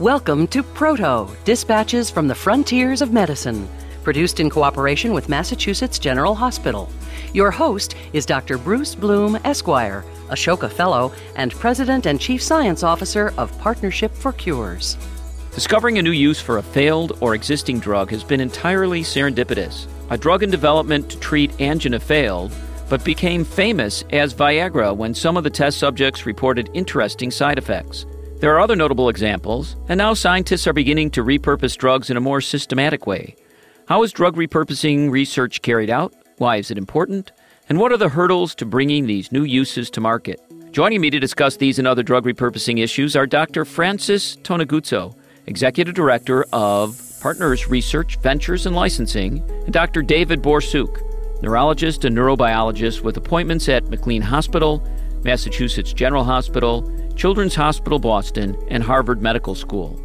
Welcome to Proto Dispatches from the Frontiers of Medicine, produced in cooperation with Massachusetts General Hospital. Your host is Dr. Bruce Bloom, Esquire, Ashoka Fellow, and President and Chief Science Officer of Partnership for Cures. Discovering a new use for a failed or existing drug has been entirely serendipitous. A drug in development to treat angina failed, but became famous as Viagra when some of the test subjects reported interesting side effects. There are other notable examples, and now scientists are beginning to repurpose drugs in a more systematic way. How is drug repurposing research carried out? Why is it important? And what are the hurdles to bringing these new uses to market? Joining me to discuss these and other drug repurposing issues are Dr. Frances Toneguzzo, Executive Director of Partners Research, Ventures, and Licensing, and Dr. David Borsook, neurologist and neurobiologist with appointments at McLean Hospital, Massachusetts General Hospital, Children's Hospital Boston, and Harvard Medical School.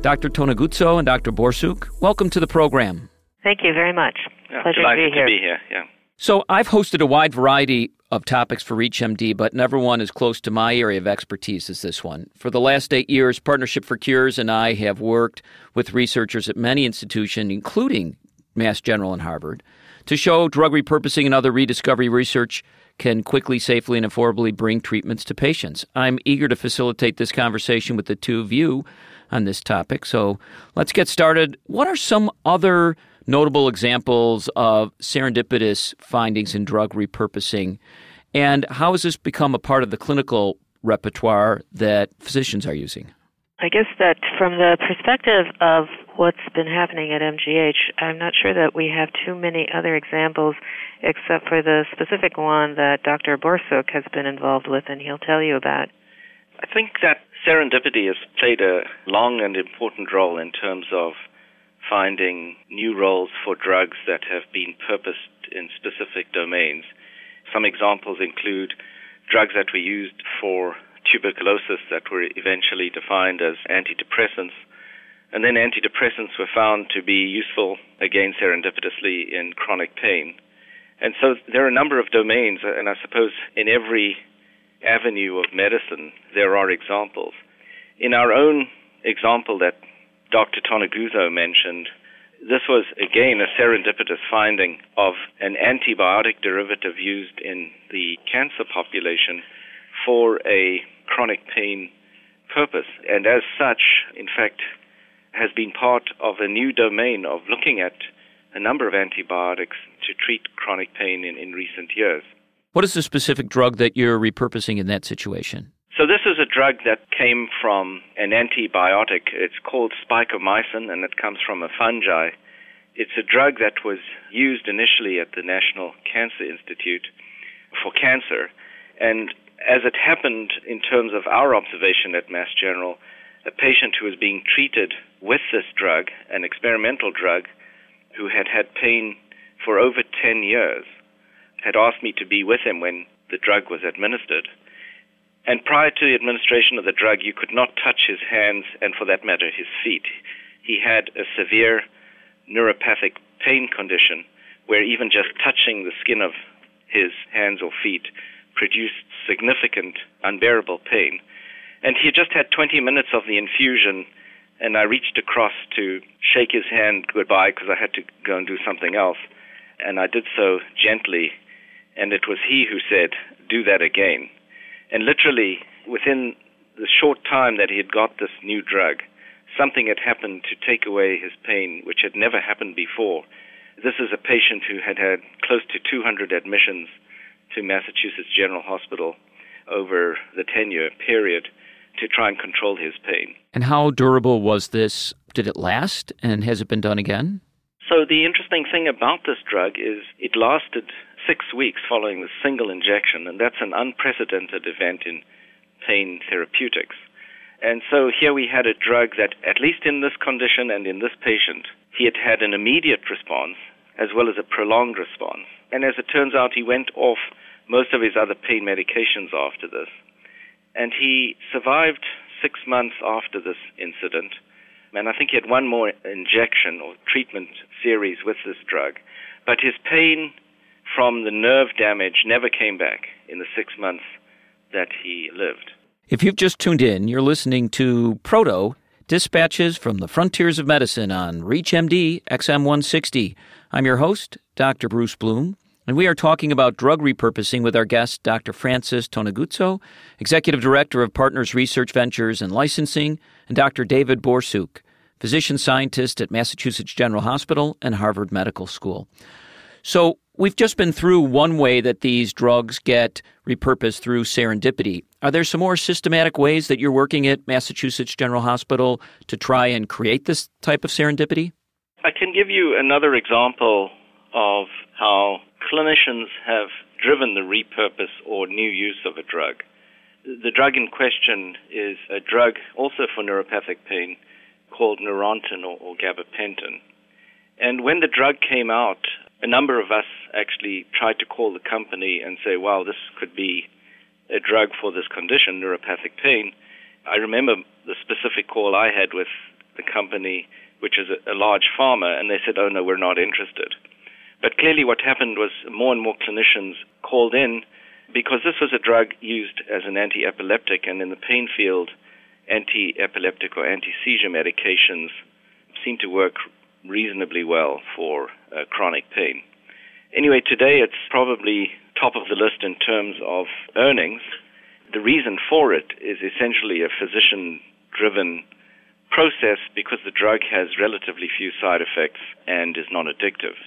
Dr. Toneguzzo and Dr. Borsook, welcome to the program. Thank you very much. Yeah, Pleasure to be here. To be here. Yeah. So, I've hosted a wide variety of topics for ReachMD, but never one as close to my area of expertise as this one. For the last eight years, Partnership for Cures and I have worked with researchers at many institutions, including Mass General and Harvard, to show drug repurposing and other rediscovery research can quickly, safely, and affordably bring treatments to patients. I'm eager to facilitate this conversation with the two of you on this topic. So let's get started. What are some other notable examples of serendipitous findings in drug repurposing? And how has this become a part of the clinical repertoire that physicians are using? I guess that from the perspective of what's been happening at MGH, I'm not sure that we have too many other examples except for the specific one that Dr. Borsook has been involved with and he'll tell you about. I think that serendipity has played a long and important role in terms of finding new roles for drugs that have been purposed in specific domains. Some examples include drugs that were used for tuberculosis that were eventually defined as antidepressants. And then antidepressants were found to be useful, again serendipitously, in chronic pain. And so there are a number of domains, and I suppose in every avenue of medicine there are examples. In our own example that Dr. Toneguzzo mentioned, this was again a serendipitous finding of an antibiotic derivative used in the cancer population for a chronic pain purpose. And as such, in fact, has been part of a new domain of looking at a number of antibiotics to treat chronic pain in, in recent years. What is the specific drug that you're repurposing in that situation? So this is a drug that came from an antibiotic. It's called spicamycin, and it comes from a fungi. It's a drug that was used initially at the National Cancer Institute for cancer. And as it happened in terms of our observation at Mass General, a patient who was being treated with this drug, an experimental drug, who had had pain for over 10 years, had asked me to be with him when the drug was administered. And prior to the administration of the drug, you could not touch his hands and, for that matter, his feet. He had a severe neuropathic pain condition where even just touching the skin of his hands or feet produced significant, unbearable pain. And he had just had 20 minutes of the infusion, and I reached across to shake his hand goodbye because I had to go and do something else. And I did so gently, and it was he who said, Do that again. And literally, within the short time that he had got this new drug, something had happened to take away his pain, which had never happened before. This is a patient who had had close to 200 admissions to Massachusetts General Hospital over the 10 year period to try and control his pain. And how durable was this? Did it last? And has it been done again? So, the interesting thing about this drug is it lasted six weeks following the single injection, and that's an unprecedented event in pain therapeutics. And so here we had a drug that, at least in this condition and in this patient, he had had an immediate response as well as a prolonged response. And as it turns out, he went off most of his other pain medications after this. And he survived six months after this incident. And I think he had one more injection or treatment series with this drug. But his pain from the nerve damage never came back in the six months that he lived. If you've just tuned in, you're listening to Proto Dispatches from the Frontiers of Medicine on ReachMD XM160. I'm your host, Dr. Bruce Bloom, and we are talking about drug repurposing with our guest, Dr. Frances Toneguzzo, Executive Director of Partners Research Ventures and Licensing, and Dr. David Borsook, Physician Scientist at Massachusetts General Hospital and Harvard Medical School. So, we've just been through one way that these drugs get repurposed through serendipity. Are there some more systematic ways that you're working at Massachusetts General Hospital to try and create this type of serendipity? I can give you another example of how clinicians have driven the repurpose or new use of a drug. The drug in question is a drug also for neuropathic pain called Neurontin or, or gabapentin. And when the drug came out, a number of us actually tried to call the company and say, wow, this could be a drug for this condition, neuropathic pain. I remember the specific call I had with the company, which is a, a large pharma, and they said, oh, no, we're not interested. But clearly, what happened was more and more clinicians called in because this was a drug used as an anti epileptic, and in the pain field, anti epileptic or anti seizure medications seem to work reasonably well for uh, chronic pain. Anyway, today it's probably top of the list in terms of earnings. The reason for it is essentially a physician driven process because the drug has relatively few side effects and is non addictive.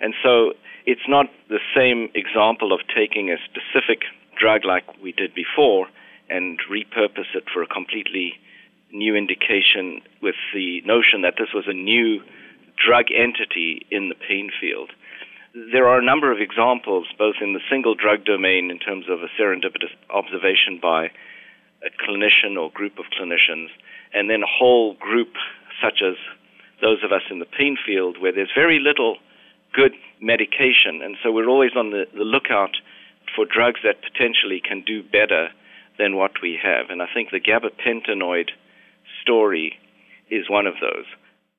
And so it's not the same example of taking a specific drug like we did before and repurpose it for a completely new indication with the notion that this was a new drug entity in the pain field. There are a number of examples, both in the single drug domain in terms of a serendipitous observation by a clinician or group of clinicians, and then a whole group, such as those of us in the pain field, where there's very little good medication. And so we're always on the, the lookout for drugs that potentially can do better than what we have. And I think the gabapentinoid story is one of those.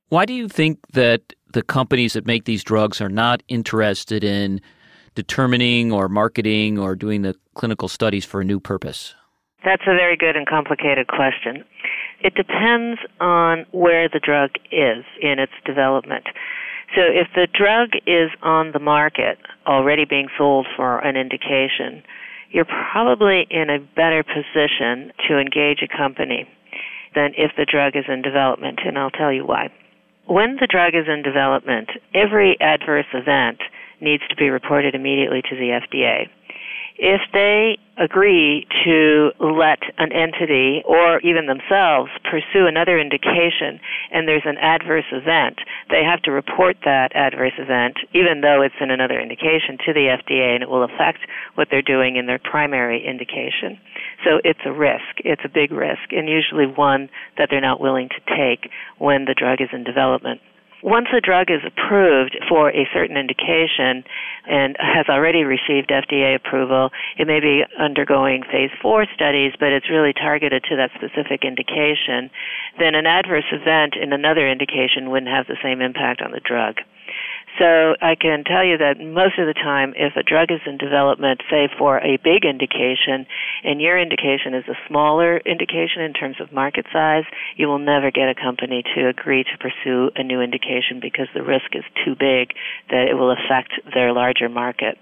Why do you think that the companies that make these drugs are not interested in determining or marketing or doing the clinical studies for a new purpose? That's a very good and complicated question. It depends on where the drug is in its development. So if the drug is on the market, already being sold for an indication, you're probably in a better position to engage a company than if the drug is in development, and I'll tell you why. When the drug is in development, every adverse event needs to be reported immediately to the FDA. If they agree to let an entity or even themselves pursue another indication and there's an adverse event, they have to report that adverse event, even though it's in another indication, to the FDA and it will affect what they're doing in their primary indication. So it's a risk. It's a big risk, and usually one that they're not willing to take when the drug is in development. Once a drug is approved for a certain indication and has already received FDA approval, it may be undergoing phase four studies, but it's really targeted to that specific indication, then an adverse event in another indication wouldn't have the same impact on the drug. So I can tell you that most of the time, if a drug is in development, say for a big indication, and your indication is a smaller indication in terms of market size, you will never get a company to agree to pursue a new indication because the risk is too big that it will affect their larger market.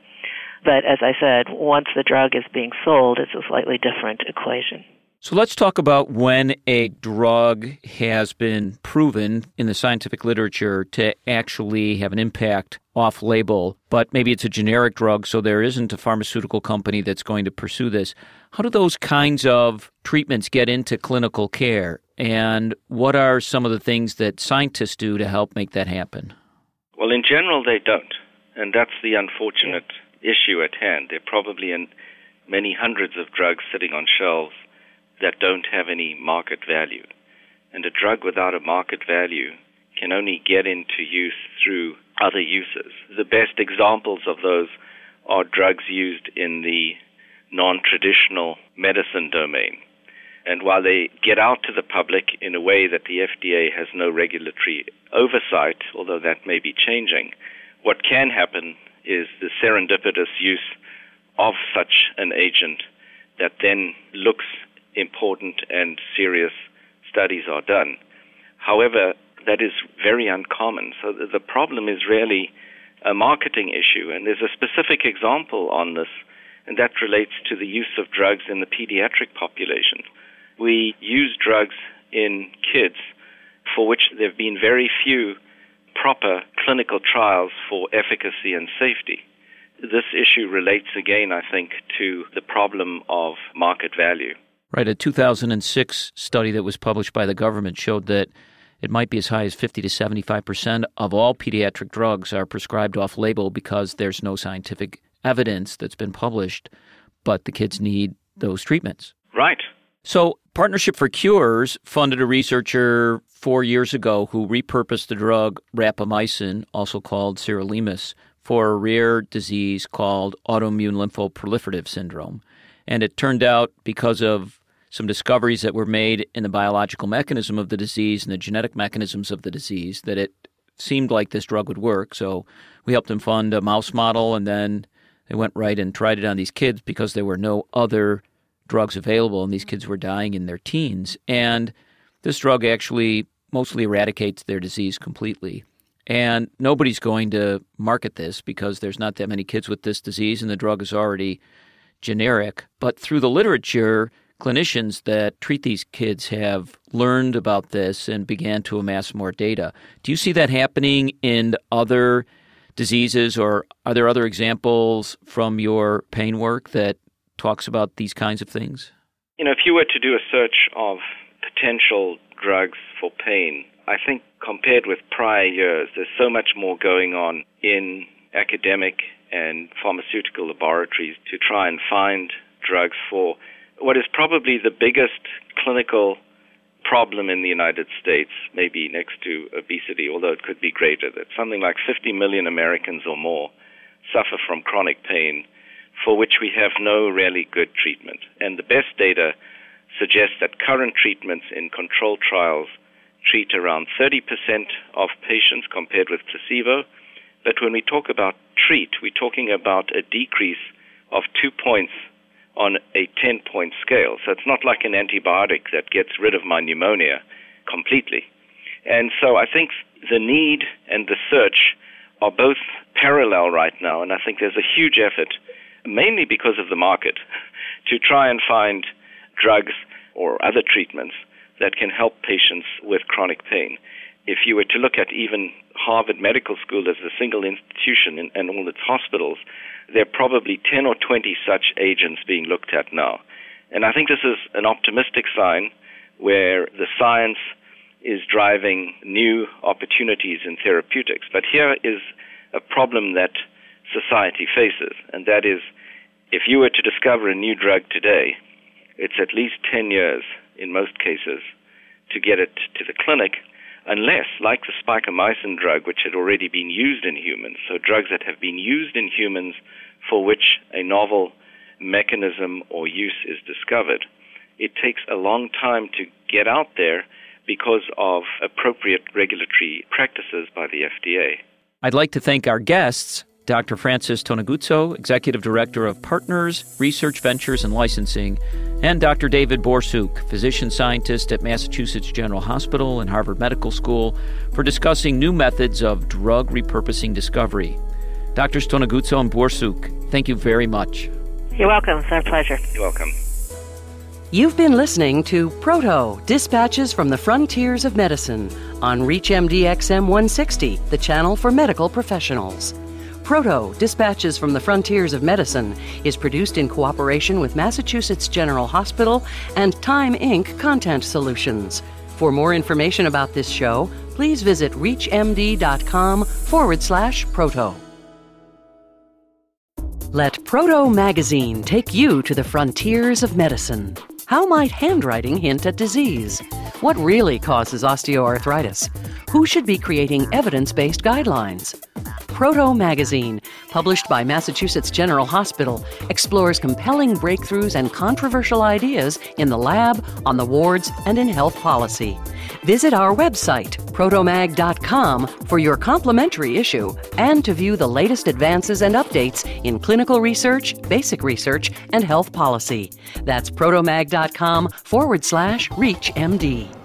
But as I said, once the drug is being sold, it's a slightly different equation. So let's talk about when a drug has been proven in the scientific literature to actually have an impact off label, but maybe it's a generic drug, so there isn't a pharmaceutical company that's going to pursue this. How do those kinds of treatments get into clinical care? And what are some of the things that scientists do to help make that happen? Well, in general, they don't. And that's the unfortunate issue at hand. There are probably in many hundreds of drugs sitting on shelves that don't have any market value. And a drug without a market value can only get into use through other uses. The best examples of those are drugs used in the non traditional medicine domain. And while they get out to the public in a way that the FDA has no regulatory oversight, although that may be changing, what can happen is the serendipitous use of such an agent that then looks important and serious studies are done. However, that is very uncommon. So the problem is really a marketing issue. And there's a specific example on this, and that relates to the use of drugs in the pediatric population. We use drugs in kids for which there have been very few proper clinical trials for efficacy and safety. This issue relates again, I think, to the problem of market value. Right. A 2006 study that was published by the government showed that it might be as high as 50 to 75 percent of all pediatric drugs are prescribed off label because there's no scientific evidence that's been published, but the kids need those treatments. Right. So, Partnership for Cures funded a researcher four years ago who repurposed the drug rapamycin, also called sirolimus, for a rare disease called autoimmune lymphoproliferative syndrome. And it turned out because of some discoveries that were made in the biological mechanism of the disease and the genetic mechanisms of the disease that it seemed like this drug would work. So we helped them fund a mouse model, and then they went right and tried it on these kids because there were no other drugs available, and these kids were dying in their teens. And this drug actually mostly eradicates their disease completely. And nobody's going to market this because there's not that many kids with this disease, and the drug is already generic. But through the literature, clinicians that treat these kids have learned about this and began to amass more data. Do you see that happening in other diseases, or are there other examples from your pain work that talks about these kinds of things? You know, if you were to do a search of potential drugs for pain, I think compared with prior years, there's so much more going on in academic and pharmaceutical laboratories to try and find drugs for what is probably the biggest clinical problem in the United States, maybe next to obesity, although it could be greater, that something like 50 million Americans or more suffer from chronic pain for which we have no really good treatment. And the best data suggests that current treatments in controlled trials treat around 30% of patients compared with placebo. But when we talk about treat, we're talking about a decrease of two points on a 10 point scale. So it's not like an antibiotic that gets rid of my pneumonia completely. And so I think the need and the search are both parallel right now, and I think there's a huge effort, mainly because of the market, to try and find drugs or other treatments that can help patients with chronic pain. If you were to look at even Harvard Medical School as a single institution and all its hospitals, there are probably 10 or 20 such agents being looked at now. And I think this is an optimistic sign where the science is driving new opportunities in therapeutics. But here is a problem that society faces, and that is if you were to discover a new drug today, it's at least 10 years in most cases to get it to the clinic unless, like the spicamycin drug, which had already been used in humans, so drugs that have been used in humans for which a novel mechanism or use is discovered, it takes a long time to get out there because of appropriate regulatory practices by the FDA. I'd like to thank our guests, Dr. Frances Toneguzzo, Executive Director of Partners, Research Ventures, and Licensing, and Dr. David Borsook, physician scientist at Massachusetts General Hospital and Harvard Medical School, for discussing new methods of drug repurposing discovery. Drs. Toneguzzo and Borsook, thank you very much. You're welcome. It's our pleasure. You're welcome. You've been listening to Proto Dispatches from the Frontiers of Medicine on ReachMD XM 160, the channel for medical professionals. Proto Dispatches from the Frontiers of Medicine is produced in cooperation with Massachusetts General Hospital and Time Inc. Content Solutions. For more information about this show, please visit reachmd.com forward slash proto. Let Proto Magazine take you to the frontiers of medicine. How might handwriting hint at disease? What really causes osteoarthritis? Who should be creating evidence based guidelines? Proto Magazine, published by Massachusetts General Hospital, explores compelling breakthroughs and controversial ideas in the lab, on the wards, and in health policy. Visit our website, protomag.com, for your complimentary issue and to view the latest advances and updates in clinical research, basic research, and health policy. That's protomag.com forward slash ReachMD.